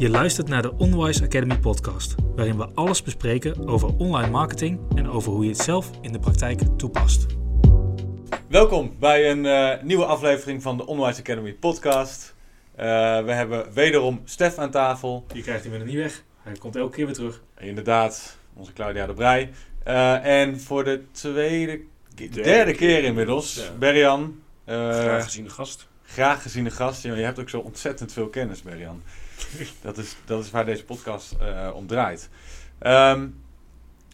Je luistert naar de Onwise Academy podcast, waarin we alles bespreken over online marketing en over hoe je het zelf in de praktijk toepast. Welkom bij een eh, nieuwe aflevering van de Onwise Academy podcast. Eh, we hebben wederom Stef aan tafel. Je krijgt hem weer niet weg. Hij komt elke keer weer terug. Inderdaad, onze Claudia de Brij. Eh, en voor de tweede, derde, keer inmiddels, Ja. Berjan. eh, Graag gezien de gast. graag geziene gast. Je hebt ook zo ontzettend veel kennis, Berjan. dat, is, dat is waar deze podcast eh, om draait. Ehm,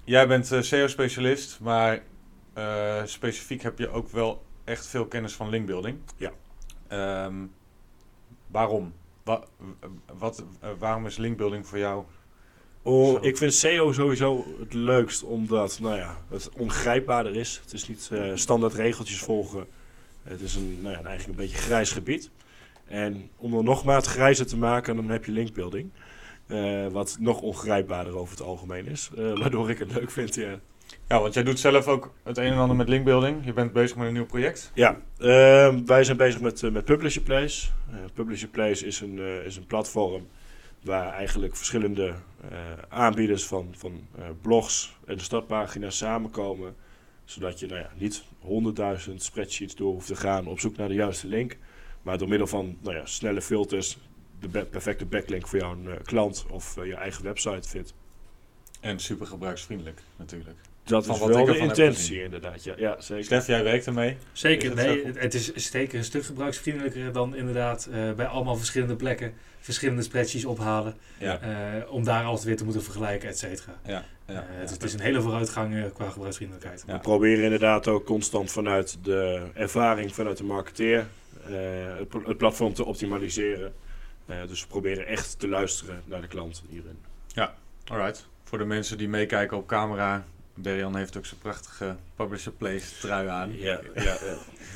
jij bent eh, SEO-specialist, maar eh, specifiek heb je ook wel echt veel kennis van linkbuilding. Ja. Ehm, waarom? Wa- wat, waarom is linkbuilding voor jou? Oh, ik vind SEO sowieso het leukst omdat nou ja, het ongrijpbaarder is. Het is niet standaard regeltjes volgen. Het is een, nou ja, eigenlijk een beetje grijs gebied. En om er nog maar het grijzer te maken, dan heb je linkbuilding. Eh, wat nog ongrijpbaarder over het algemeen is. eh, waardoor ik het leuk vind, ja. Ja, want jij doet zelf ook het een en ander met linkbuilding. Je bent bezig met een nieuw project. Ja, ehm, wij zijn bezig met, eh, met Publisher Place. Publisher Place is een, is een platform waar eigenlijk verschillende aanbieders van, van blogs en startpagina's samenkomen. Zodat je nou ja, niet honderdduizend spreadsheets door hoeft te gaan op zoek naar de juiste link. Maar door middel van nou ja, snelle filters de perfecte backlink voor jouw eh, klant of eh, je eigen website vindt. En super gebruiksvriendelijk natuurlijk. Dat Van is wat wel ik de intentie inderdaad. Ja, ja zeker. Stef, jij werkt ermee. Zeker, Is het nee, het, het is zeker een stuk gebruiksvriendelijker dan inderdaad eh, bij allemaal verschillende plekken verschillende spreadsheets ophalen. Ja. eh, om daar altijd weer te moeten vergelijken, et cetera. Ja, ja, Eh, het, ja. het is een hele vooruitgang qua gebruiksvriendelijkheid. Ja. We proberen inderdaad ook constant vanuit de ervaring vanuit de marketeer het, pl- het platform te optimaliseren. Eh, dus we proberen echt te luisteren naar de klant hierin. Alright. Voor de mensen die meekijken op camera. Berjan heeft ook zijn prachtige Publisher Place trui aan. Ja, ja, ja.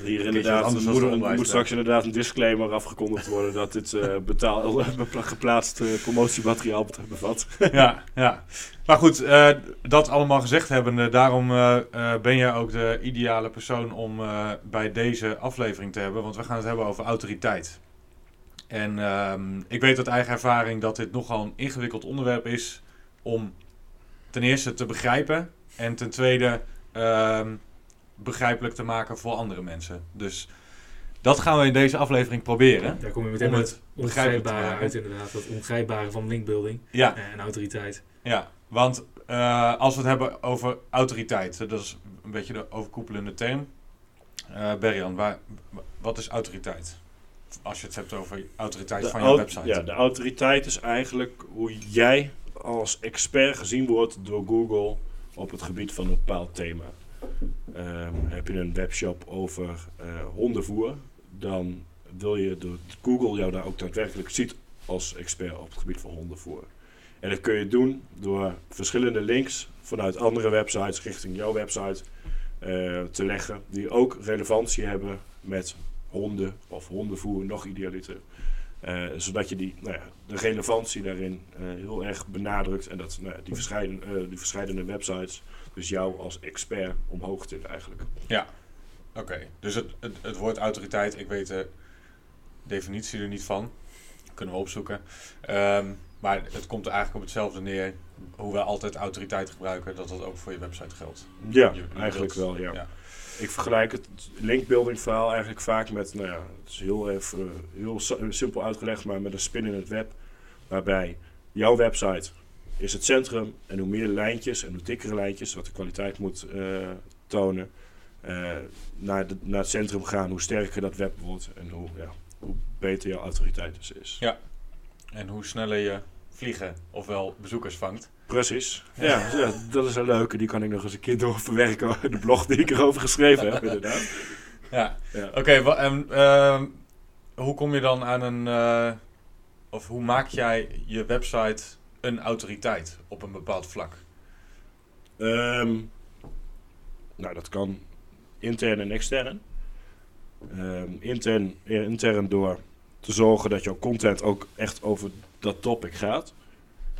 Hier inderdaad moet, moet straks inderdaad een disclaimer afgekondigd worden dat dit eh betaal, geplaatst eh, promotiemateriaal bevat. ja, ja. Maar goed, eh, dat allemaal gezegd hebbende, daarom ben jij ook de ideale persoon om bij deze aflevering te hebben. Want we gaan het hebben over autoriteit. En ehm, ik weet uit eigen ervaring dat dit nogal een ingewikkeld onderwerp is om ten eerste te begrijpen en ten tweede ehm, begrijpelijk te maken voor andere mensen. Dus dat gaan we in deze aflevering proberen. Daar kom je meteen Om met het ongrijpbare uit inderdaad. Dat ongrijpbare van linkbuilding Ja, en autoriteit. Ja, want eh, als we het hebben over autoriteit, dat is een beetje de overkoepelende term. Eh Berjan, waar, wat is autoriteit? Als je het hebt over autoriteit van je website. Ja, de autoriteit is eigenlijk hoe jij als expert gezien wordt door Google op het gebied van een bepaald thema. Ehm, heb je een webshop over eh, hondenvoer, dan wil je door Google jou daar ook daadwerkelijk ziet als expert op het gebied van hondenvoer. En dat kun je doen door verschillende links vanuit andere websites richting jouw website eh, te leggen, die ook relevantie hebben met honden of hondenvoer, nog idealiter. Eh, zodat je die, nou ja, de relevantie daarin eh, heel erg benadrukt en dat nou ja, die, verscheiden, eh, die verschillende websites dus jou als expert omhoog tillen eigenlijk. Oké, dus het, het, het woord autoriteit, ik weet de definitie er niet van. Kunnen we opzoeken. Ehm, maar het komt er eigenlijk op hetzelfde neer. Hoe we altijd autoriteit gebruiken, dat dat ook voor je website geldt. Ja, Je- je eigenlijk wilt- wel, ja. ja. Ik vergelijk het linkbuilding verhaal eigenlijk vaak met, nou ja, het is heel even heel simpel uitgelegd, maar met een spin in het web. Waarbij jouw website is het centrum en hoe meer lijntjes en hoe dikkere lijntjes, wat de kwaliteit moet eh, tonen, eh, naar, naar het centrum gaan, hoe sterker dat web wordt en hoe, ja, hoe beter jouw autoriteit dus is. Ja. En hoe sneller je vliegen, ofwel bezoekers vangt. Precies. Ja, ja, dat is een leuke. Die kan ik nog eens een keer doorverwerken. De blog die ik erover geschreven heb, inderdaad. Ja, Ja. Oké, wa- en ehm, hoe kom je dan aan een. eh, of hoe maak jij je website een autoriteit op een bepaald vlak? Ehm, nou, dat kan intern en extern. Ehm, intern, eh, intern door te zorgen dat jouw content ook echt over dat topic gaat.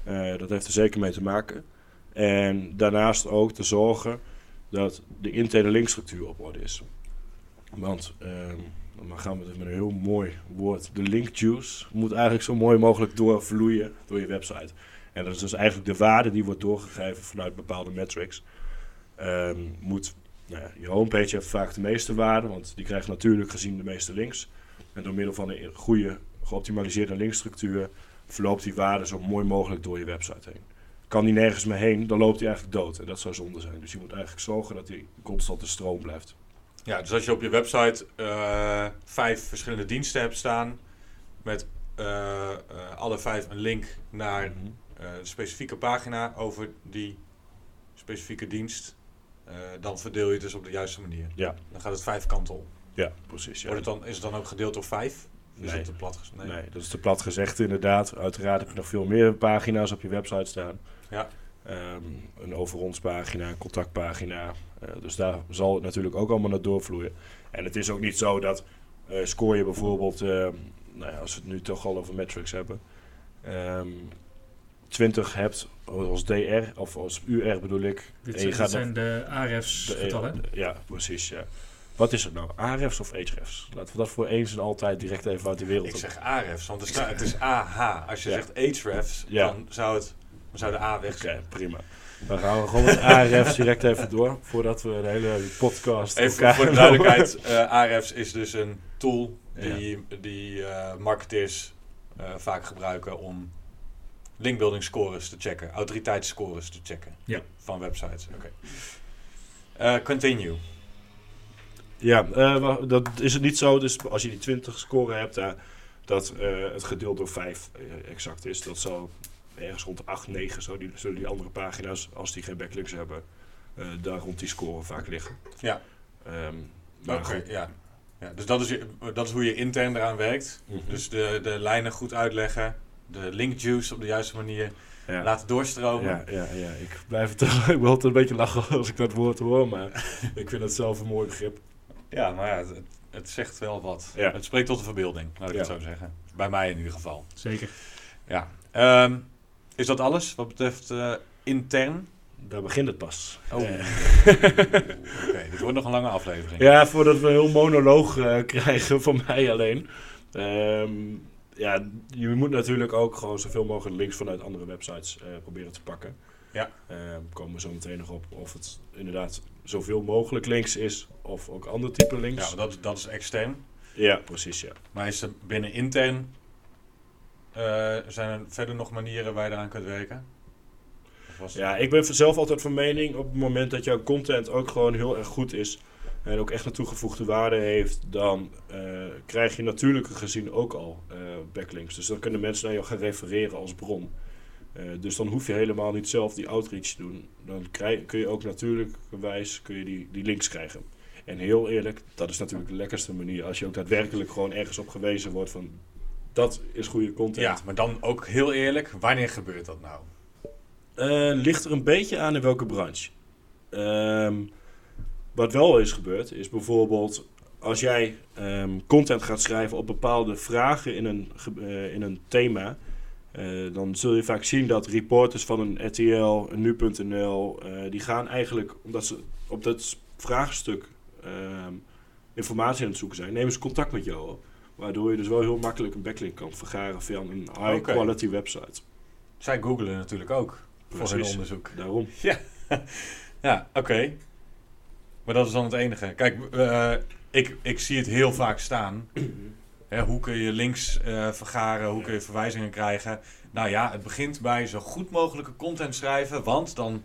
Eh, dat heeft er zeker mee te maken. En daarnaast ook te zorgen dat de interne linkstructuur op orde is. Want ehm, dan gaan we met een heel mooi woord, de link juice, moet eigenlijk zo mooi mogelijk doorvloeien door je website. En dat is dus eigenlijk de waarde die wordt doorgegeven vanuit bepaalde metrics. Ehm, moet, nou ja, je homepage heeft vaak de meeste waarde, want die krijgt natuurlijk gezien de meeste links. En door middel van een goede, geoptimaliseerde linkstructuur verloopt die waarde zo mooi mogelijk door je website heen. Kan die nergens meer heen, dan loopt hij eigenlijk dood. En dat zou zonde zijn. Dus je moet eigenlijk zorgen dat hij constant de stroom blijft. Ja, dus als je op je website eh, vijf verschillende diensten hebt staan, met eh, eh, alle vijf een link naar Mhm. een specifieke pagina over die specifieke dienst, dan verdeel je het dus op de juiste manier. Ja. Dan gaat het vijf kanten op. Ja, precies. Ja. Wordt het dan, is het dan ook gedeeld door vijf? Of Is Nee. het te plat ges- Nee. dat is te plat gezegd inderdaad. Uiteraard heb je nog veel meer pagina's op je website staan. Ja. Ehm, een over ons pagina, een contactpagina. Eh, dus daar zal het natuurlijk ook allemaal naar doorvloeien. En het is ook niet zo dat eh, scoor je bijvoorbeeld, ehm, nou ja, als we het nu toch al over metrics hebben, ehm 20 hebt als DR of als UR bedoel ik. Dit en je zijn, gaat nog- de AREF's de- getallen. ja, precies. Ja. Wat is het nou? Arefs of Hrefs? Laten we dat voor eens en altijd direct even uit de wereld Ik zeg AREFs, want er staat- het is AH. Als je Ja. zegt Hrefs, Ja. dan zou, het, dan zou de A weg zijn. prima. Dan gaan we gewoon met ARF's direct even door, voordat we de hele podcast Even voor de duidelijkheid, eh AREFs is dus een tool Ja. die, die eh, marketeers eh, vaak gebruiken om linkbuilding scores te checken, autoriteitsscores te checken Ja. van websites. Oké. Continue. Ja, eh, dat is het niet zo. Dus als je die 20 score hebt, eh, dat eh, het gedeeld door 5 exact is. Dat zal ergens rond de 8, 9, zo die, zullen die andere pagina's, als die geen backlinks hebben, daar rond die score vaak liggen. Ja. Maar goed. ja. ja. Dus dat is, dat is hoe je intern eraan werkt. Mhm. Dus de, de lijnen goed uitleggen, de link juice op de juiste manier ja. laten doorstromen. Ja, ja, ja, ik blijf het ik wil het een beetje lachen als ik dat woord hoor, maar ik vind het zelf een mooi begrip. Ja, maar ja, het, het zegt wel wat. Ja. Het spreekt tot de verbeelding, laat ik Ja. het zo zeggen. Bij mij in ieder geval. Zeker. Ja. Ehm, is dat alles wat betreft eh, intern? Daar begint het pas. Oh. Oké, dit wordt nog een lange aflevering. ja, voordat we een heel monoloog eh, krijgen van mij alleen. Ehm, ja, je moet natuurlijk ook gewoon zoveel mogelijk links vanuit andere websites eh, proberen te pakken. Ja. Ehm, komen we zo meteen nog op of het inderdaad zoveel mogelijk links is of ook ander type links. Ja, dat, dat is extern. Ja, precies, ja. Maar is er binnen intern... eh, zijn er verder nog manieren waar je eraan kunt werken? Ja, ik ben zelf altijd van mening op het moment dat jouw content ook gewoon heel erg goed is en ook echt een toegevoegde waarde heeft, dan eh, krijg je natuurlijk gezien ook al eh, backlinks. Dus dan kunnen mensen naar jou gaan refereren als bron. Eh, dus dan hoef je helemaal niet zelf die outreach te doen. Dan krijg, kun je ook natuurlijkerwijs kun je die, die links krijgen. En heel eerlijk, dat is natuurlijk de lekkerste manier. Als je ook daadwerkelijk gewoon ergens op gewezen wordt van dat is goede content. Ja, maar dan ook heel eerlijk, wanneer gebeurt dat nou? Eh, ligt er een beetje aan in welke branche. Ehm, wat wel is gebeurd, is bijvoorbeeld als jij ehm, content gaat schrijven op bepaalde vragen in een, eh, in een thema. Eh, dan zul je vaak zien dat reporters van een RTL, een nu.nl, eh, die gaan eigenlijk, omdat ze op dat vraagstuk ehm, informatie aan het zoeken zijn, nemen ze contact met jou op. Waardoor je dus wel heel makkelijk een backlink kan vergaren via een high quality website. Zij googelen natuurlijk ook voor hun onderzoek. Daarom. Ja, oké. Maar dat is dan het enige. Kijk, eh, ik, ik zie het heel vaak staan. Hè, hoe kun je links eh, vergaren? Hoe kun je verwijzingen krijgen? Nou ja, het begint bij zo goed mogelijke content schrijven, want dan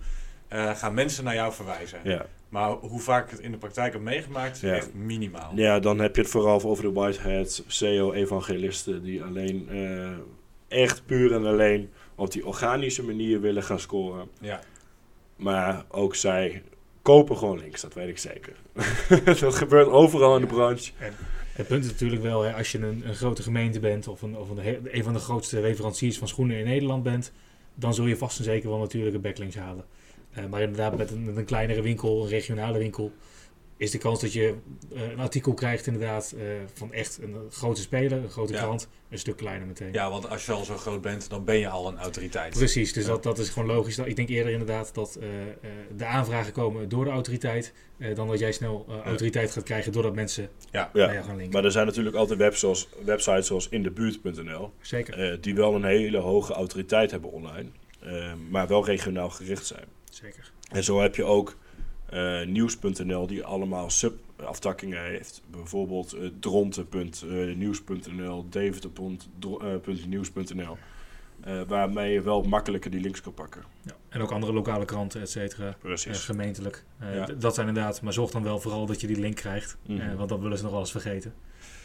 eh, gaan mensen naar jou verwijzen. Ja. Maar hoe vaak ik het in de praktijk heb meegemaakt, Ja. echt minimaal. Ja, dan heb je het vooral over de whiteheads, SEO-evangelisten, die alleen eh, echt puur en alleen op die organische manier willen gaan scoren. Ja. Maar ook zij kopen gewoon links, dat weet ik zeker. dat gebeurt overal in de branche. Het punt is natuurlijk wel, hè, als je een, een grote gemeente bent of, een, of een, een van de grootste leveranciers van schoenen in Nederland bent, dan zul je vast en zeker wel natuurlijke backlinks halen. Eh, maar inderdaad, met een, met een kleinere winkel, een regionale winkel, is de kans dat je eh, een artikel krijgt inderdaad eh, van echt een grote speler, een grote Ja. krant, een stuk kleiner meteen. Ja, want als je al zo groot bent, dan ben je al een autoriteit. Precies, dus Ja. dat, dat is gewoon logisch. Ik denk eerder inderdaad dat eh, eh, de aanvragen komen door de autoriteit, eh, dan dat jij snel autoriteit gaat krijgen doordat mensen Ja. Ja. naar jou gaan linken. Maar er zijn natuurlijk altijd web zoals, websites zoals indebuurt.nl, Zeker, eh, die wel een hele hoge autoriteit hebben online, maar wel regionaal gericht zijn. zeker. En zo heb je ook nieuws.nl die allemaal sub-aftakkingen heeft. Bijvoorbeeld eh dronten.nieuws.nl, deventer.nieuws.nl. eh, waarmee je wel makkelijker die links kan pakken. Ja. En ook andere lokale kranten, et cetera. Eh, Precies. gemeentelijk. Eh, Ja. Dat zijn inderdaad, maar zorg dan wel vooral dat je die link krijgt. Mhm. eh, want dat willen ze nog wel eens vergeten.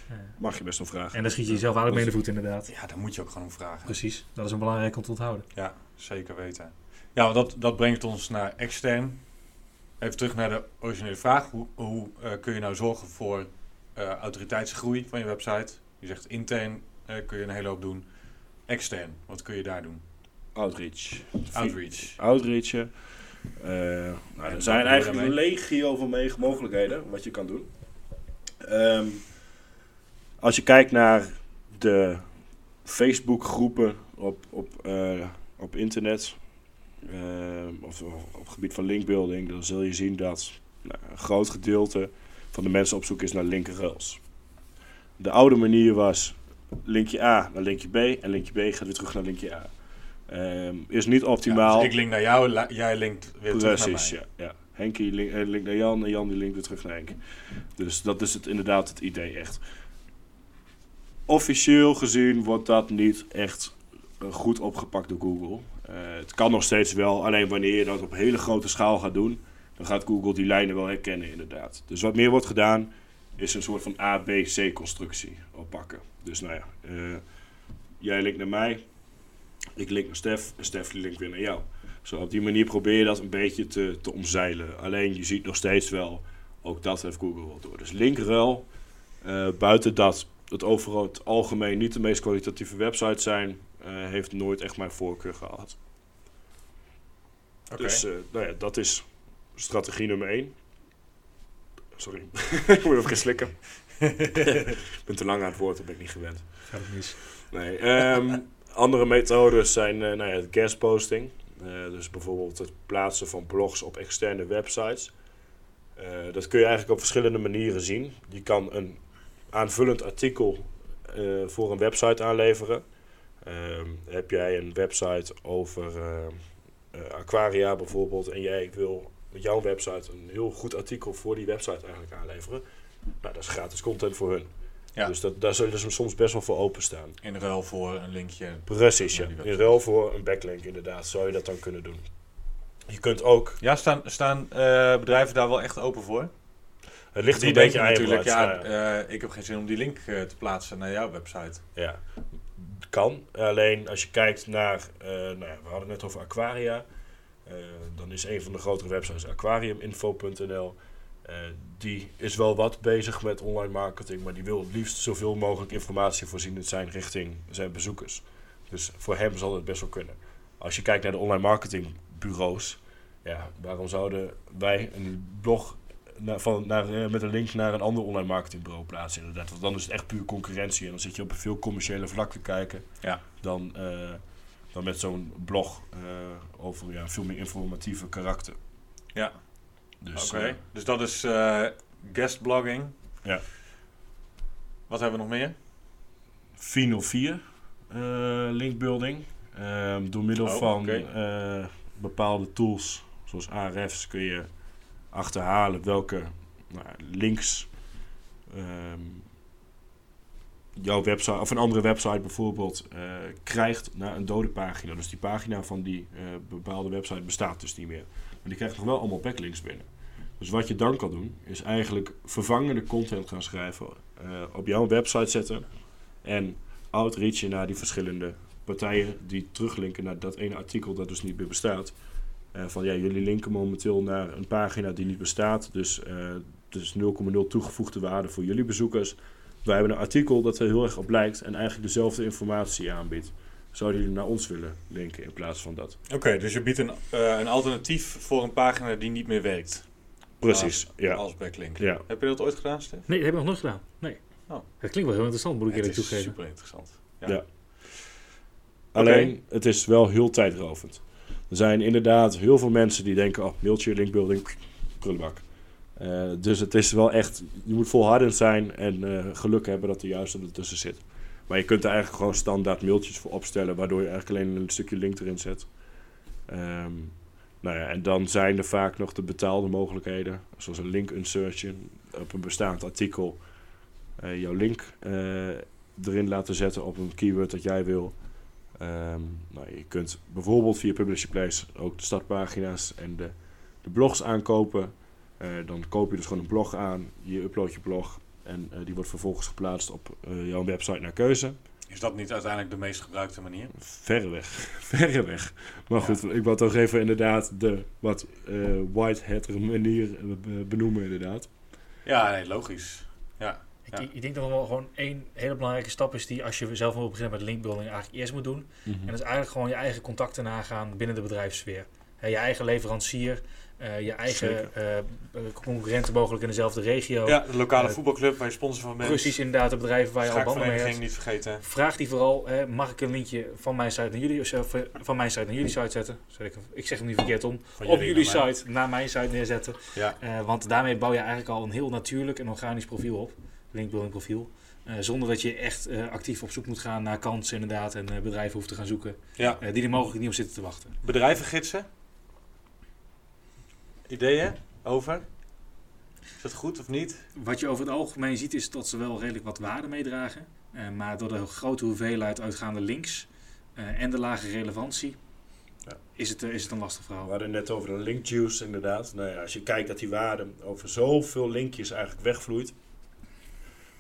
Eh, Mag je best wel vragen. en dan schiet je jezelf eigenlijk mee in de voet inderdaad. Ja, daar moet je ook gewoon om vragen. Precies, dat is een belangrijk om te onthouden. Ja, zeker weten. Ja, want dat, dat brengt ons naar extern. Even terug naar de originele vraag. Hoe, hoe eh, kun je nou zorgen voor eh, autoriteitsgroei van je website? Je zegt intern eh, kun je een hele hoop doen. Extern, wat kun je daar doen? Outreach. Outreach. Outreachen. Nou, er zijn eigenlijk een legio van mogelijkheden wat je kan doen. Ehm, als je kijkt naar de Facebook groepen op, op, op internet, of, of op het gebied van linkbuilding, dan zul je zien dat nou, een groot gedeelte van de mensen op zoek is naar linkerruils. De oude manier was linkje A naar linkje B en linkje B gaat weer terug naar linkje A. Ehm, is niet Ja, optimaal. dus ik link naar jou, jij linkt weer terug naar Precies, mij. ja. ja. Henkie link, eh, linkt naar Jan en Jan die linkt weer terug naar Henk. Dus dat is het, inderdaad het idee echt. Officieel gezien wordt dat niet echt goed opgepakt door Google. Eh, het kan nog steeds wel, alleen wanneer je dat op hele grote schaal gaat doen, dan gaat Google die lijnen wel herkennen inderdaad. Dus wat meer wordt gedaan, is een soort van A, B, C constructie oppakken. Dus nou ja, eh, jij linkt naar mij, ik link naar Stef en Stef linkt weer naar jou. Zo op die manier probeer je dat een beetje te, te omzeilen. Alleen je ziet nog steeds wel, ook dat heeft Google wel door. Dus linkruil, eh, buiten dat het overal het algemeen niet de meest kwalitatieve websites zijn, heeft nooit echt mijn voorkeur gehad. Dus eh, nou ja, dat is strategie nummer 1. Sorry, ik moet even slikken. ik ben te lang aan het woord, dat ben ik niet gewend. Gaat het mis. Nee, ehm, andere methodes zijn eh nou ja, het guest posting. Eh, dus bijvoorbeeld het plaatsen van blogs op externe websites. Eh, dat kun je eigenlijk op verschillende manieren zien. Je kan een aanvullend artikel eh, voor een website aanleveren. Ehm, heb jij een website over eh, eh, aquaria bijvoorbeeld en jij wil met jouw website een heel goed artikel voor die website eigenlijk aanleveren. Nou, dat is gratis content voor hun. Ja. Dus dat, daar zullen ze soms best wel voor openstaan. In ruil voor een linkje. Precies, ja. In ruil voor een backlink inderdaad, zou je dat dan kunnen doen. Je kunt ook, Ja, staan, staan eh, bedrijven daar wel echt open voor? het ligt Die een beetje aan natuurlijk, ja, ja. ik heb geen zin om die link te plaatsen naar jouw website. Ja, kan. Alleen als je kijkt naar, eh, nou ja, we hadden het net over Aquaria. Eh, dan is een van de grotere websites aquariuminfo.nl. Eh, die is wel wat bezig met online marketing, maar die wil het liefst zoveel mogelijk informatie voorzienend zijn richting zijn bezoekers. Dus voor hem zal het best wel kunnen. Als je kijkt naar de online marketingbureaus, ja, waarom zouden wij een blog naar, van, naar, eh, met een link naar een ander online marketingbureau plaatsen? Inderdaad, want dan is het echt puur concurrentie en dan zit je op een veel commerciële vlak te kijken Ja. dan, eh, dan met zo'n blog eh, over ja, veel meer informatieve karakter. Ja. Dus, Oké, dus dat is eh guest blogging. Ja. Wat hebben we nog meer? 404 eh linkbuilding. Ehm, door middel Oh, van bepaalde tools, zoals Ahrefs, kun je achterhalen welke nou, links ehm, jouw website of een andere website bijvoorbeeld eh, krijgt naar een dode pagina. Dus die pagina van die eh, bepaalde website bestaat dus niet meer. Maar die krijgt nog wel allemaal backlinks binnen. Dus wat je dan kan doen, is eigenlijk vervangende content gaan schrijven, eh, op jouw website zetten en outreachen naar die verschillende partijen die teruglinken naar dat ene artikel dat dus niet meer bestaat. Eh, van ja, jullie linken momenteel naar een pagina die niet bestaat, dus eh dus 0,0 toegevoegde waarde voor jullie bezoekers. Wij hebben een artikel dat er heel erg op lijkt en eigenlijk dezelfde informatie aanbiedt. Zouden jullie naar ons willen linken in plaats van dat? Oké, dus je biedt een, eh, een alternatief voor een pagina die niet meer werkt. Precies, ja. als backlink. ja. Heb je dat ooit gedaan, Stef? Nee, dat heb ik nog nooit gedaan. Nee. Oh. Dat klinkt wel heel interessant, moet ik het eerlijk is toegeven. super interessant. Ja. Ja. Alleen, het is wel heel tijdrovend. Er zijn inderdaad heel veel mensen die denken, oh, mailtje, linkbuilding, prullenbak. Eh, dus het is wel echt, je moet volhardend zijn en eh, geluk hebben dat er juist ertussen zit. Maar je kunt er eigenlijk gewoon standaard mailtjes voor opstellen, waardoor je eigenlijk alleen een stukje link erin zet. Ehm, nou ja, en dan zijn er vaak nog de betaalde mogelijkheden, zoals een link insertion op een bestaand artikel. eh, jouw link erin laten zetten op een keyword dat jij wil. Ehm, nou, je kunt bijvoorbeeld via Publish Your Place ook de startpagina's en de, de blogs aankopen. Eh, dan koop je dus gewoon een blog aan, je upload je blog en eh, die wordt vervolgens geplaatst op eh, jouw website naar keuze. Is dat niet uiteindelijk de meest gebruikte manier? Verreweg, verreweg. Maar Ja. goed, ik wil toch even inderdaad de wat white hat manier be- benoemen inderdaad. Ja, nee, logisch. Ja, Ja. ik denk dat er wel gewoon één hele belangrijke stap is die als je zelf wil beginnen met linkbuilding eigenlijk eerst moet doen. En dat is eigenlijk gewoon je eigen contacten nagaan binnen de bedrijfssfeer. Je eigen leverancier, eh, je eigen eh, eh, concurrenten mogelijk in dezelfde regio. ja de lokale voetbalclub waar je sponsor van bent. Precies inderdaad de bedrijven waar je al banden mee hebt. Niet vergeten. Vraag die vooral, hè, mag ik een linkje van mijn site naar jullie, of, van mijn site naar jullie site zetten? Zeg ik, ik zeg hem niet verkeerd om. Van op jullie naar site naar mijn site neerzetten. Ja, want daarmee bouw je eigenlijk al een heel natuurlijk en organisch profiel op. Linkbuilding profiel. Eh, zonder dat je echt eh, actief op zoek moet gaan naar kansen inderdaad. En eh, bedrijven hoeft te gaan zoeken. ja. die er mogelijk niet op zitten te wachten. Bedrijvengidsen? Ideeën over? Is dat goed of niet? Wat je over het algemeen ziet is dat ze wel redelijk wat waarde meedragen. Maar door de grote hoeveelheid uitgaande links en de lage relevantie Ja. is, het, is het een lastig We verhaal. hadden net over de link juice inderdaad. Nou ja, als je kijkt dat die waarde over zoveel linkjes eigenlijk wegvloeit.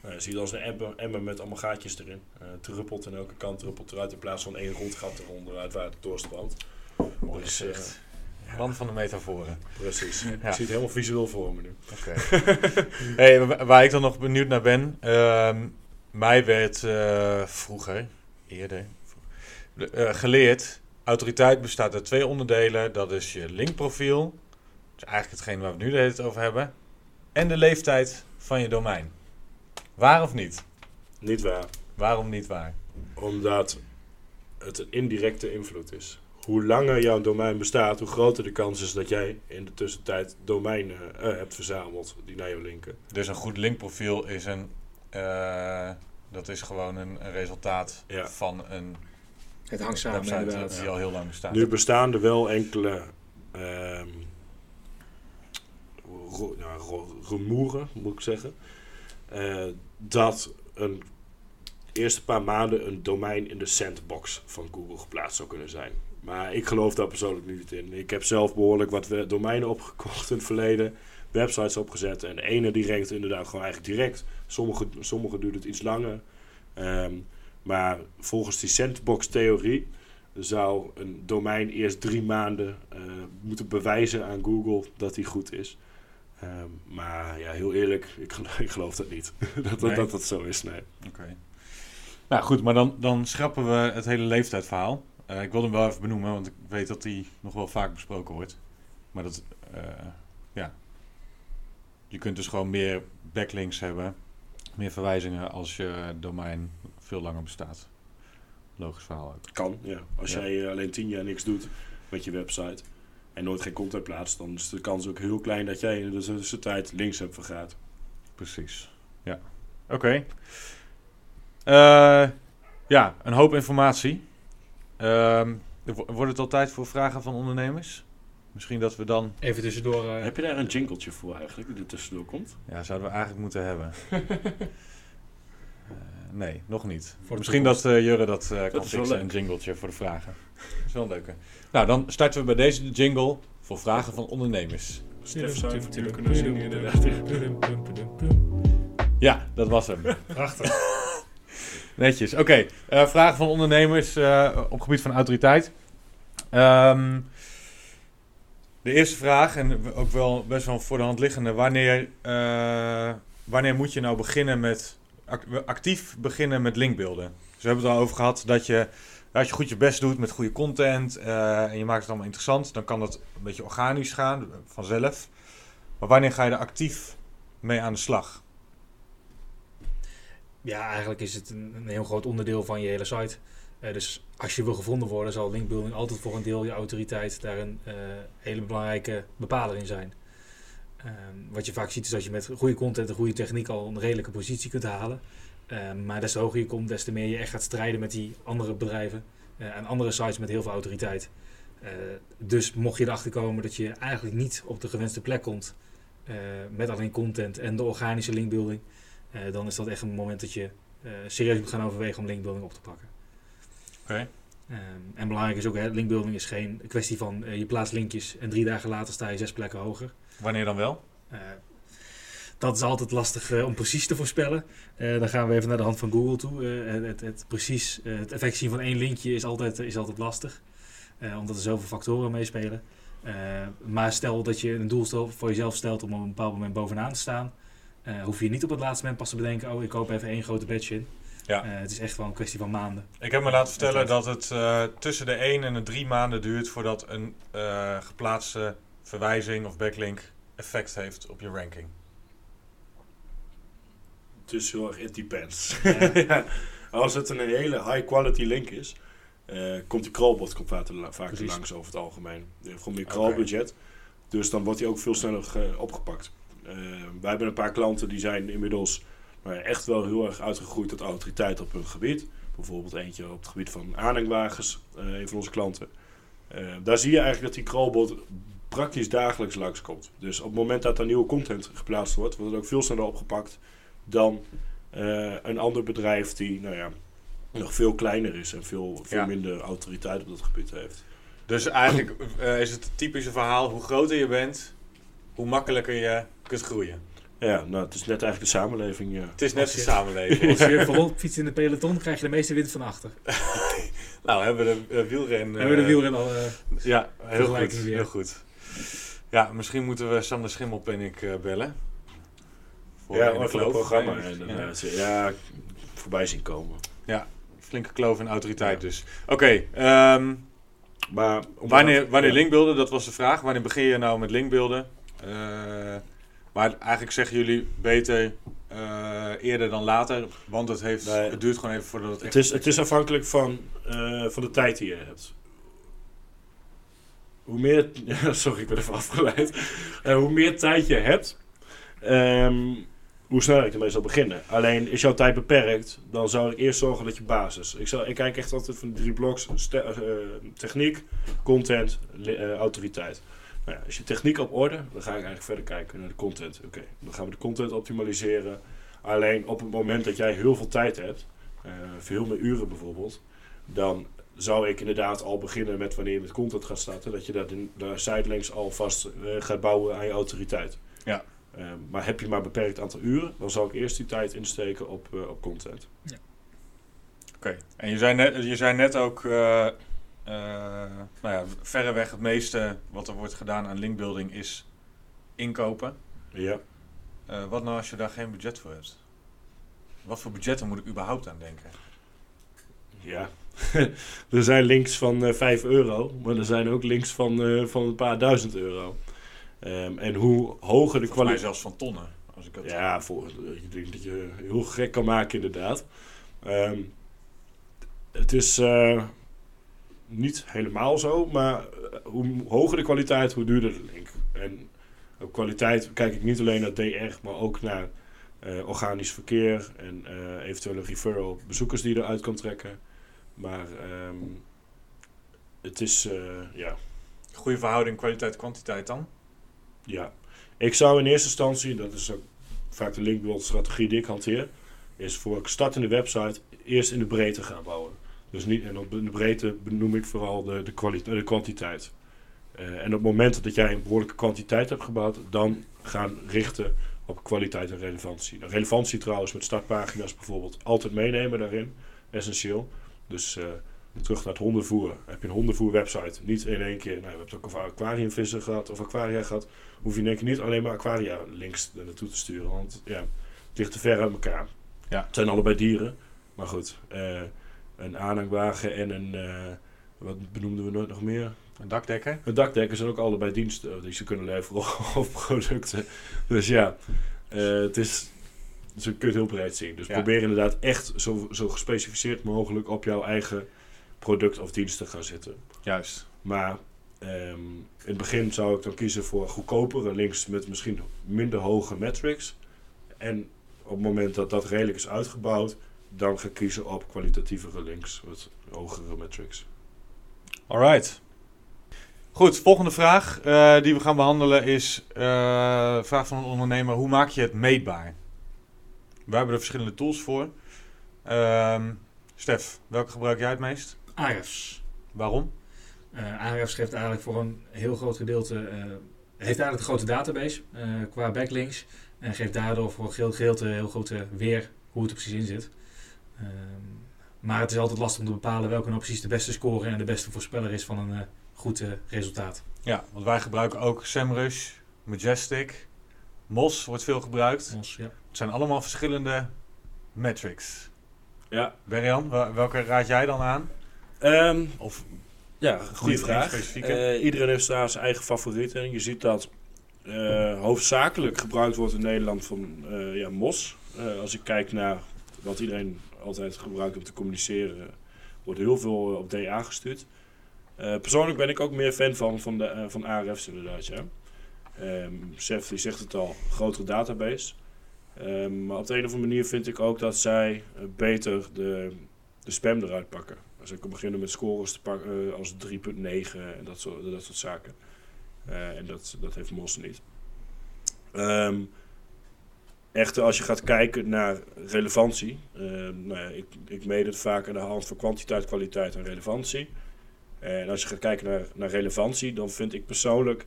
Nou, je ziet als een emmer, emmer met allemaal gaatjes erin. Eh druppelt aan elke kant, druppelt eruit in plaats van één rond gat eronder uit waar het doorstroomt. Mooi Dus, gezicht. Land van de metaforen. Precies. Ja. Ik zie het helemaal visueel voor me nu. Oké. hey, wa- waar ik dan nog benieuwd naar ben. ehm, mij werd eh, vroeger, eerder, eh, geleerd. Autoriteit bestaat uit twee onderdelen. Dat is je linkprofiel. Dat is eigenlijk hetgeen waar we het nu de hele tijd over hebben. En de leeftijd van je domein. Waar of niet? Niet waar. Waarom niet waar? Omdat het een indirecte invloed is. Hoe langer jouw domein bestaat, hoe groter de kans is dat jij in de tussentijd domeinen eh, hebt verzameld die naar jou linken. Dus een goed linkprofiel is een... eh, dat is gewoon een, een resultaat Ja. van een Het hangt samen inderdaad. die al heel lang bestaat. Nu bestaan er wel enkele ehm ro- ja, ro- rumoeren, moet ik zeggen. Eh, dat een eerste paar maanden een domein in de sandbox van Google geplaatst zou kunnen zijn. Maar ik geloof daar persoonlijk niet in. Ik heb zelf behoorlijk wat domeinen opgekocht in het verleden, websites opgezet. En ene die rankt inderdaad gewoon eigenlijk direct. Sommige, sommige duurt het iets langer. Ehm, maar volgens die sandbox-theorie zou een domein eerst drie maanden eh, moeten bewijzen aan Google dat die goed is. Ehm, maar ja, heel eerlijk, ik, ik geloof dat niet. dat, dat, Nee. dat dat zo is, nee. Oké. Nou goed, maar dan, dan schrappen we het hele leeftijdsverhaal. Eh, ik wil hem wel even benoemen, want ik weet dat die nog wel vaak besproken wordt. Maar dat, eh, ja. Je kunt dus gewoon meer backlinks hebben, meer verwijzingen als je domein veel langer bestaat. Logisch verhaal ook. Kan, ja. Als Ja. jij eh, alleen tien jaar niks doet met je website en nooit geen content plaatst, dan is de kans ook heel klein dat jij in de tussentijd links hebt vergaat. Precies. Ja. Oké. Eh, ja, een hoop informatie. Ehm, wo- wordt het al tijd voor vragen van ondernemers? Misschien dat we dan... Even tussendoor. eh, Heb je daar een jingletje voor eigenlijk, die er tussendoor komt? Ja, zouden we eigenlijk moeten hebben. Nee, nog niet. Misschien dat eh, Jurre dat eh, kan wel fixen, een leuk. jingletje voor de vragen. Dat is wel een leuke. Nou, dan starten we bij deze de jingle voor vragen van ondernemers. Stef zou je natuurlijk kunnen zingen, inderdaad. Ja, dat was hem. Prachtig. Netjes. Oké, eh, vragen van ondernemers eh, op gebied van autoriteit. Ehm, de eerste vraag, en ook wel best wel voor de hand liggende. Wanneer, eh, wanneer moet je nou beginnen met actief beginnen met linkbeelden? Dus we hebben het al over gehad dat je, als je goed je best doet met goede content eh, en je maakt het allemaal interessant, dan kan dat een beetje organisch gaan, vanzelf. Maar wanneer ga je er actief mee aan de slag? Ja, eigenlijk is het een, heel groot onderdeel van je hele site. Uh, dus als je wil gevonden worden, zal linkbuilding altijd voor een deel je autoriteit daar een hele belangrijke bepaler in zijn. Uh, wat je vaak ziet is dat je met goede content en goede techniek al een redelijke positie kunt halen. Ehm, maar des te hoger je komt, des te meer je echt gaat strijden met die andere bedrijven eh, en andere sites met heel veel autoriteit. dus mocht je erachter komen dat je eigenlijk niet op de gewenste plek komt met alleen content en de organische linkbuilding, dan is dat echt een moment dat je serieus moet gaan overwegen om linkbuilding op te pakken. Okay. Um, en belangrijk is ook, hè, linkbuilding is geen kwestie van je plaatst linkjes en drie dagen later sta je zes plekken hoger. Wanneer dan wel? Uh, dat is altijd lastig uh, om precies te voorspellen. dan gaan we even naar de hand van Google toe. Het, het, het, precies, het effect zien van één linkje is altijd, is altijd lastig. omdat er zoveel factoren meespelen. maar stel dat je een doel voor jezelf stelt om op een bepaald moment bovenaan te staan. hoef je niet op het laatste moment pas te bedenken, oh ik koop even één grote badge in. Ja. Het is echt wel een kwestie van maanden. Ik heb me laten vertellen dat het tussen de 1 en de 3 maanden duurt voordat een geplaatste verwijzing of backlink effect heeft op je ranking. Dus heel erg it depends. Ja. Als het een hele high quality link is, komt die crawlbot komt vaak, vaak langs over het algemeen. Je hebt gewoon meer crawlbudget. Okay. Dus dan wordt hij ook veel sneller opgepakt. wij hebben een paar klanten die zijn inmiddels maar echt wel heel erg uitgegroeid tot autoriteit op hun gebied. Bijvoorbeeld eentje op het gebied van aanhangwagens, uh, een van onze klanten. Daar zie je eigenlijk dat die crawlbot praktisch dagelijks langskomt. Dus op het moment dat er nieuwe content geplaatst wordt, wordt het ook veel sneller opgepakt dan uh, een ander bedrijf die nou ja, nog veel kleiner is en veel, veel ja. minder autoriteit op dat gebied heeft. Dus eigenlijk is het typische verhaal, hoe groter je bent, hoe makkelijker je kunt groeien. Ja, nou, het is net eigenlijk de samenleving. Ja. Het is net de samenleving. Als je voorop fietst in de peloton, krijg je de meeste wind van achter. nou, hebben we de uh, wielren... hebben we de wielren al... Uh, ja, heel goed, heel goed. Ja, misschien moeten we Sander Schimmelpennik uh, bellen. Voor ja, een programma. Ja. ja, voorbij zien komen. Ja, flinke kloof en autoriteit dus. Oké, okay, um, maar wanneer, wanneer ja. linkbeelden, dat was de vraag. Wanneer begin je nou met linkbeelden? Uh, maar eigenlijk zeggen jullie beter uh, eerder dan later, want het, heeft, nee, het duurt gewoon even voordat het Het is, het is afhankelijk van, uh, van de tijd die je hebt. Hoe meer... sorry, ik ben even afgeleid. Uh, hoe meer tijd je hebt, um, hoe sneller ik ermee zal beginnen. Alleen is jouw tijd beperkt, dan zou ik eerst zorgen dat je basis. Ik, zal, ik kijk echt altijd van drie bloks: techniek, content, autoriteit. Nou ja, is je techniek op orde, dan ga ik eigenlijk verder kijken naar de content. Oké, dan gaan we de content optimaliseren. Alleen op het moment dat jij heel veel tijd hebt, veel meer uren bijvoorbeeld, dan zou ik inderdaad al beginnen met wanneer je met content gaat starten, dat je dat in, daar zijdelings alvast uh, gaat bouwen aan je autoriteit. Ja. Uh, maar heb je maar een beperkt aantal uren, dan zal ik eerst die tijd insteken op, uh, op content. Ja. Oké, okay. en je zei, net, je zei net ook uh, nou ja, verreweg het meeste wat er wordt gedaan aan linkbuilding is inkopen. Ja. Uh, wat nou als je daar geen budget voor hebt? Wat voor budgetten moet ik überhaupt aan denken? Ja, er zijn links van uh, 5 euro, maar er zijn ook links van, uh, van een paar duizend euro. Um, en hoe hoger de kwaliteit... zelfs van tonnen. Als ik het ja, voor, ik denk dat je heel gek kan maken inderdaad. Um, het is niet helemaal zo, maar eh, hoe hoger de kwaliteit, hoe duurder de link. En op kwaliteit kijk ik niet alleen naar DR, maar ook naar uh, organisch verkeer en uh, eventuele referral bezoekers die je eruit kan trekken. Maar um, het is, uh, ja. Goede verhouding kwaliteit-kwantiteit dan? Ja. Ik zou in eerste instantie, dat is ook vaak de linkbuild-strategie die ik hanteer, is voor ik start in de website eerst in de breedte gaan bouwen. Dus niet, en op de breedte benoem ik vooral de, de, kwaliteit, de kwantiteit. Uh, en op het moment dat jij een behoorlijke kwantiteit hebt gebouwd, dan gaan richten op kwaliteit en relevantie. De relevantie trouwens met startpagina's bijvoorbeeld altijd meenemen daarin, essentieel. Dus uh, terug naar het hondenvoer. Heb je een hondenvoer website, niet in één keer, nou, we hebben ook over aquariumvissen gehad of aquaria gehad, hoef je in één keer niet alleen maar aquaria links naartoe te sturen, want ja, het ligt te ver uit elkaar. Ja. Het zijn allebei dieren, maar goed. Uh, een aanhangwagen en een, uh, Wat benoemden we nooit nog meer? Een dakdekker. De dakdekkers zijn ook allebei diensten die ze kunnen leveren of producten. Dus ja, eh, het is, dus je het heel breed zien. Dus Ja. probeer inderdaad echt zo, zo gespecificeerd mogelijk op jouw eigen product of dienst te gaan zitten. Juist. Maar ehm, in het begin zou ik dan kiezen voor goedkopere links met misschien minder hoge metrics. En op het moment dat dat redelijk is uitgebouwd, dan ga ik kiezen op kwalitatievere links met hogere metrics. Alright. Goed, volgende vraag eh, die we gaan behandelen is eh vraag van een ondernemer: hoe maak je het meetbaar? We hebben er verschillende tools voor. Ehm Stef, welke gebruik jij het meest? Ahrefs. Waarom? Eh Ahrefs geeft eigenlijk voor een heel groot gedeelte, eh, heeft eigenlijk een grote database eh, qua backlinks. En geeft daardoor voor een groot gedeelte heel eh, weer hoe het er precies in zit. Ehm, maar het is altijd lastig om te bepalen welke nou precies de beste score en de beste voorspeller is van een goed resultaat. Ja, want wij gebruiken ook SEMrush, Majestic, Mos wordt veel gebruikt. Ons, ja. Het zijn allemaal verschillende metrics. Ja, Berjan, wa- welke raad jij dan aan? Ehm, Of ja goede vraag. iedereen heeft daar zijn eigen favorieten. En je ziet dat eh, hoofdzakelijk gebruikt wordt in Nederland van eh, ja, MOS. Eh, als ik kijk naar wat iedereen altijd gebruikt om te communiceren, wordt heel veel op DA gestuurd. Persoonlijk ben ik ook meer fan van, van, de, van ARF's inderdaad. Ja. Ehm Sef die zegt het al, grotere database. Ehm, maar op de een of andere manier vind ik ook dat zij eh, beter de, de spam eruit pakken. Als ik beginnen met scores te pakken eh, als 3.9 en dat soort, dat soort zaken. Eh, en dat, dat heeft Mos niet. Ehm, echter, als je gaat kijken naar relevantie. ehm, nou ik, ik meet het vaak aan de hand van kwantiteit, kwaliteit en relevantie. En als je gaat kijken naar, naar relevantie, dan vind ik persoonlijk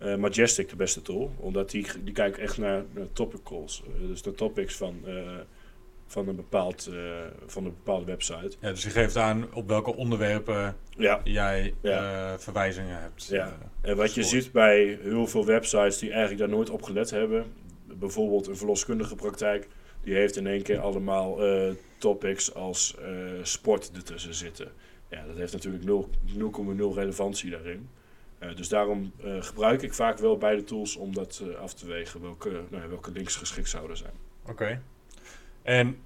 eh, Majestic de beste tool. Omdat die, die kijkt echt naar, naar topic calls. Eh, dus de topics van, eh, van, een bepaald, van een bepaalde website. Ja, dus je geeft aan op welke onderwerpen Ja, jij Ja. verwijzingen hebt. Ja. En wat je ziet bij heel veel websites die eigenlijk daar nooit op gelet hebben, bijvoorbeeld een verloskundige praktijk, die heeft in één keer allemaal topics als sport ertussen zitten. Ja, dat heeft natuurlijk 0 0,0 relevantie daarin. Eh, dus daarom eh, gebruik ik vaak wel beide tools om dat eh, af te wegen, welke, nou welke links geschikt zouden zijn. Oké. En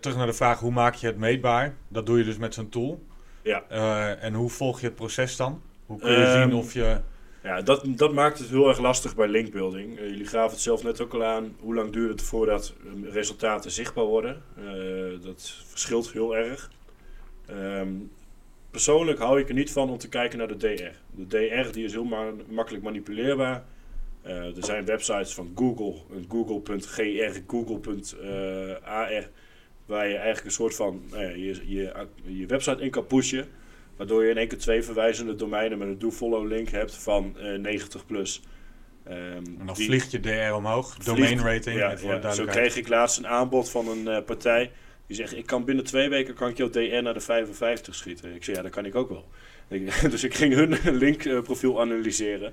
terug naar de vraag, hoe maak je het meetbaar? Dat doe je dus met zo'n tool. Ja. En hoe volg je het proces dan? Hoe kun je Ehm, zien of je... Ja, dat, dat maakt het heel erg lastig bij linkbuilding. Jullie gaven het zelf net ook al aan. Hoe lang duurt het voordat eh, resultaten zichtbaar worden? Dat verschilt heel erg. Ehm, persoonlijk hou ik er niet van om te kijken naar de DR. De DR die is heel ma- makkelijk manipuleerbaar. Eh, er zijn websites van Google, een google.gr, google.ar, waar je eigenlijk een soort van nou je, je, je website in kan pushen. Waardoor je in één keer twee verwijzende domeinen met een do-follow link hebt van eh 90 plus. Ehm, En dan die- vliegt je DR omhoog. Domain rating. Ja. Zo kreeg ik laatst een aanbod van een eh, partij. Die zegt, ik kan binnen twee weken kan ik jouw DR naar de 55 schieten. Ik zei, ja, dat kan ik ook wel. Ik- dus ik ging hun linkprofiel analyseren.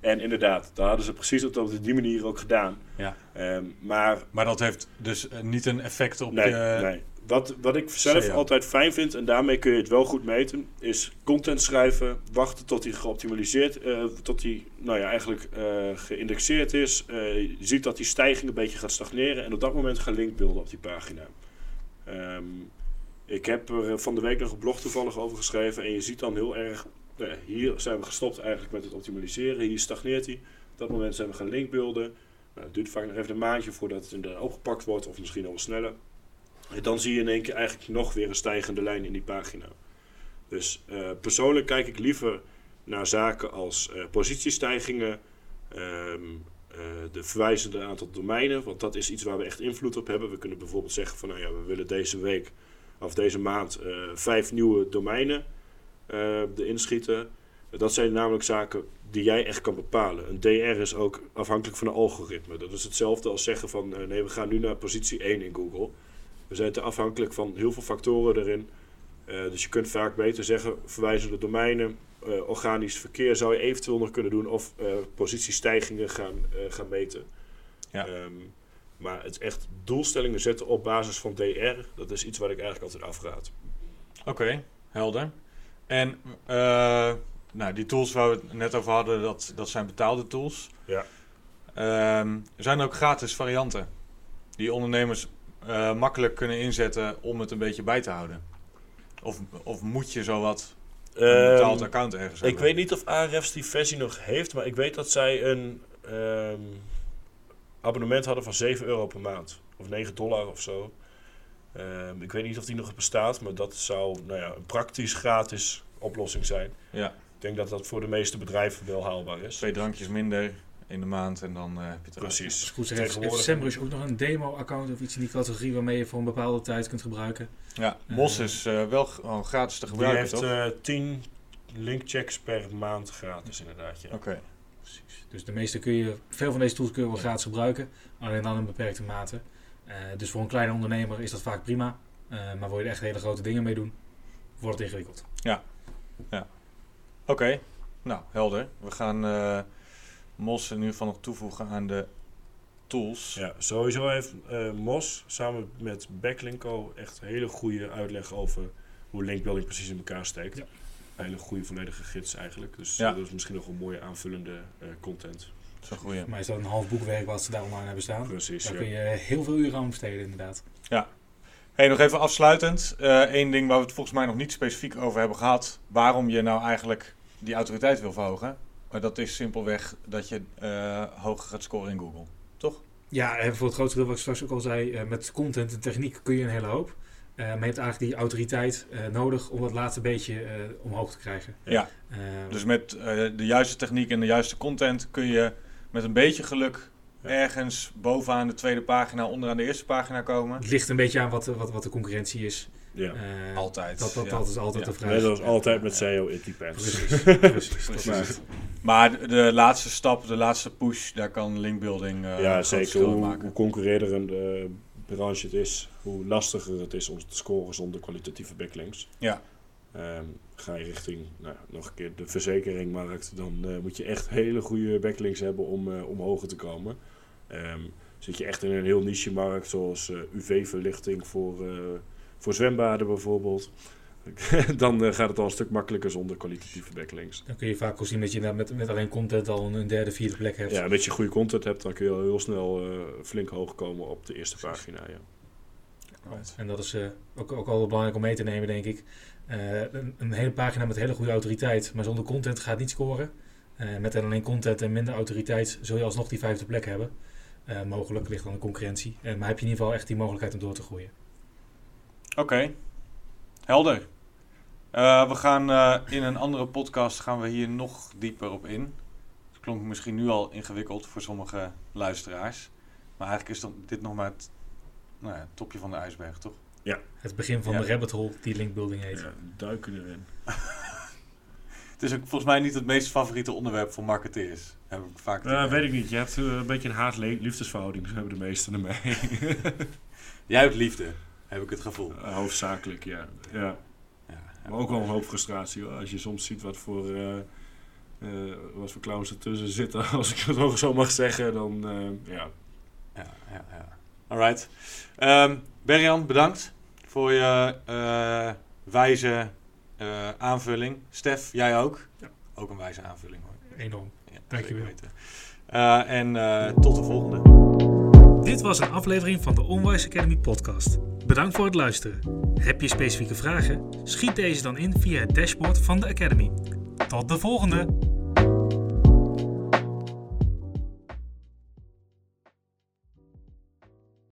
En inderdaad, daar hadden ze precies op op die manier ook gedaan. Ja. Ehm, maar Maar dat heeft dus eh, niet een effect op nee, je... nee. Wat, wat ik zelf altijd fijn vind, en daarmee kun je het wel goed meten, is content schrijven, wachten tot die geoptimaliseerd, eh, tot die nou ja, eigenlijk eh, geïndexeerd is. Eh, je ziet dat die stijging een beetje gaat stagneren en op dat moment gaan linkbeelden op die pagina. Ehm, ik heb er eh, van de week nog een blog toevallig over geschreven en je ziet dan heel erg, ja, hier zijn we gestopt eigenlijk met het optimaliseren, hier stagneert hij. Op dat moment zijn we gaan linkbeelden. Nou, het duurt vaak nog even een maandje voordat het opgepakt wordt of misschien al sneller. En dan zie je in één keer eigenlijk nog weer een stijgende lijn in die pagina. Dus eh, persoonlijk kijk ik liever naar zaken als eh, positiestijgingen, ehm, eh, de verwijzende aantal domeinen, want dat is iets waar we echt invloed op hebben. We kunnen bijvoorbeeld zeggen van nou ja, we willen deze week of deze maand eh, vijf nieuwe domeinen eh erin schieten. Dat zijn namelijk zaken die jij echt kan bepalen. Een DR is ook afhankelijk van een algoritme. Dat is hetzelfde als zeggen van eh, nee, we gaan nu naar positie 1 in Google. We zijn te afhankelijk van heel veel factoren erin. Eh, dus je kunt vaak beter zeggen, verwijzende domeinen, eh, organisch verkeer zou je eventueel nog kunnen doen of eh, positiestijgingen gaan, eh, gaan meten. Ja. Ehm, maar het echt doelstellingen zetten op basis van DR, dat is iets waar ik eigenlijk altijd afraad. Oké, helder. En nou, die tools waar we het net over hadden, dat, dat zijn betaalde tools. Ja. Er zijn ook gratis varianten die ondernemers makkelijk kunnen inzetten om het een beetje bij te houden. Of, of moet je zowat een betaald Ehm, account ergens ik weet niet of Ahrefs die versie nog heeft, maar ik weet dat zij een ehm, abonnement hadden van 7 euro per maand. Of 9 dollar of zo. Ehm, ik weet niet of die nog bestaat, maar dat zou nou ja, een praktisch gratis oplossing zijn. Ja, Ik denk dat dat voor de meeste bedrijven wel haalbaar is. twee drankjes minder in de maand en dan eh, heb je het. Precies. Het goed is, heeft, heeft SEMrush ook nog een demo-account of iets in die categorie waarmee je voor een bepaalde tijd kunt gebruiken. Ja, Mos Eh, is eh, wel gewoon gratis te Die gebruiken, heeft toch? eh 10 linkchecks per maand gratis inderdaad. Ja. Oké, Precies. Dus de meeste kun je, veel van deze tools kun je wel gratis gebruiken, alleen dan in beperkte mate. Eh, dus voor een kleine ondernemer is dat vaak prima. Eh, maar wil je er echt hele grote dingen mee doen, wordt het ingewikkeld. Oké, nou helder. We gaan eh, Mos in ieder geval nog toevoegen aan de tools. Ja, sowieso heeft eh, Mos samen met Backlinko echt hele goede uitleg over hoe linkbuilding precies in elkaar steekt. Ja. Een hele goede volledige gids eigenlijk. Dus Ja. eh, dat is misschien nog een mooie aanvullende eh, content. Dat is. Voor mij is dat een half boekwerk wat ze daar online hebben staan. Precies. Daar ja. kun je heel veel uren aan besteden inderdaad. Hey, nog even afsluitend. Eén ding waar we het volgens mij nog niet specifiek over hebben gehad. Waarom je nou eigenlijk die autoriteit wil verhogen. Maar dat is simpelweg dat je eh, hoger gaat scoren in Google. Ja, en voor het grootste deel wat ik straks ook al zei, eh, met content en techniek kun je een hele hoop. Eh, maar je hebt eigenlijk die autoriteit eh, nodig om dat laatste beetje eh, omhoog te krijgen. Ja. Eh, Dus met eh, de juiste techniek en de juiste content kun je met een beetje geluk Ja. ergens bovenaan de tweede pagina, onderaan de eerste pagina komen. het ligt een beetje aan wat, de- wat, wat de concurrentie is. ja. Eh, Altijd. Dat, dat, ja. dat is altijd Ja. de vraag. Net als altijd met Ja. SEO, it depends. Precies, precies. Precies. Maar de, laatste stap, de laatste push, daar kan linkbuilding eh ja, een zeker. Hoe, maken. hoe concurrerender de branche het is, hoe lastiger het is om te scoren zonder kwalitatieve backlinks. Ja. Ehm, ga je richting, nou, nog een keer de verzekeringmarkt, dan eh, moet je echt hele goede backlinks hebben om, eh, om hoger te komen. Ehm, zit je echt in een heel niche markt, zoals eh, UV-verlichting voor, eh, voor zwembaden bijvoorbeeld, dan eh, gaat het al een stuk makkelijker zonder kwalitatieve backlinks. Dan kun je vaak wel zien dat je met, met alleen content al een derde, vierde plek hebt. Ja, en als je goede content hebt, dan kun je al heel snel eh, flink hoog komen op de eerste pagina. Ja. Right. En dat is eh, ook, ook wel belangrijk om mee te nemen, denk ik. Eh, een, een hele pagina met hele goede autoriteit, maar zonder content gaat niet scoren. Eh, met alleen content en minder autoriteit zul je alsnog die vijfde plek hebben. Eh, mogelijk ligt dan de concurrentie. Eh, maar heb je in ieder geval echt die mogelijkheid om door te groeien. Oké, helder. Eh, we gaan eh, in een andere podcast gaan we hier nog dieper op in. Het klonk misschien nu al ingewikkeld voor sommige luisteraars. Maar eigenlijk is dan dit nog maar het nou ja, topje van de ijsberg, toch? Het begin van Ja. de rabbit hole die linkbuilding heet. Ja, duiken erin. Het is ook volgens mij niet het meest favoriete onderwerp voor marketeers. Heb ik vaak Ja, idee. weet ik niet. Je hebt eh, een beetje een haat-liefdesverhouding. Dat hebben de meesten ermee. Jij hebt liefde, heb ik het gevoel. Eh, hoofdzakelijk, ja. ja. Ja, Maar ook wel een hoop frustratie. Hoor. Als je soms ziet wat voor, eh, eh, wat voor clowns ertussen zitten. Als ik het ook zo mag zeggen. Dan, eh, ja. Ja, ja, ja. Alright. Ehm Berjan, bedankt voor je eh, wijze eh, aanvulling. Stef, jij ook? Ja. Ook een wijze aanvulling hoor. Enorm. Ja, Dankjewel. weten. Eh, en eh, tot de volgende. Dit was een aflevering van de Onwise Academy podcast. Bedankt voor het luisteren. Heb je specifieke vragen? Schiet deze dan in via het dashboard van de Academy. Tot de volgende!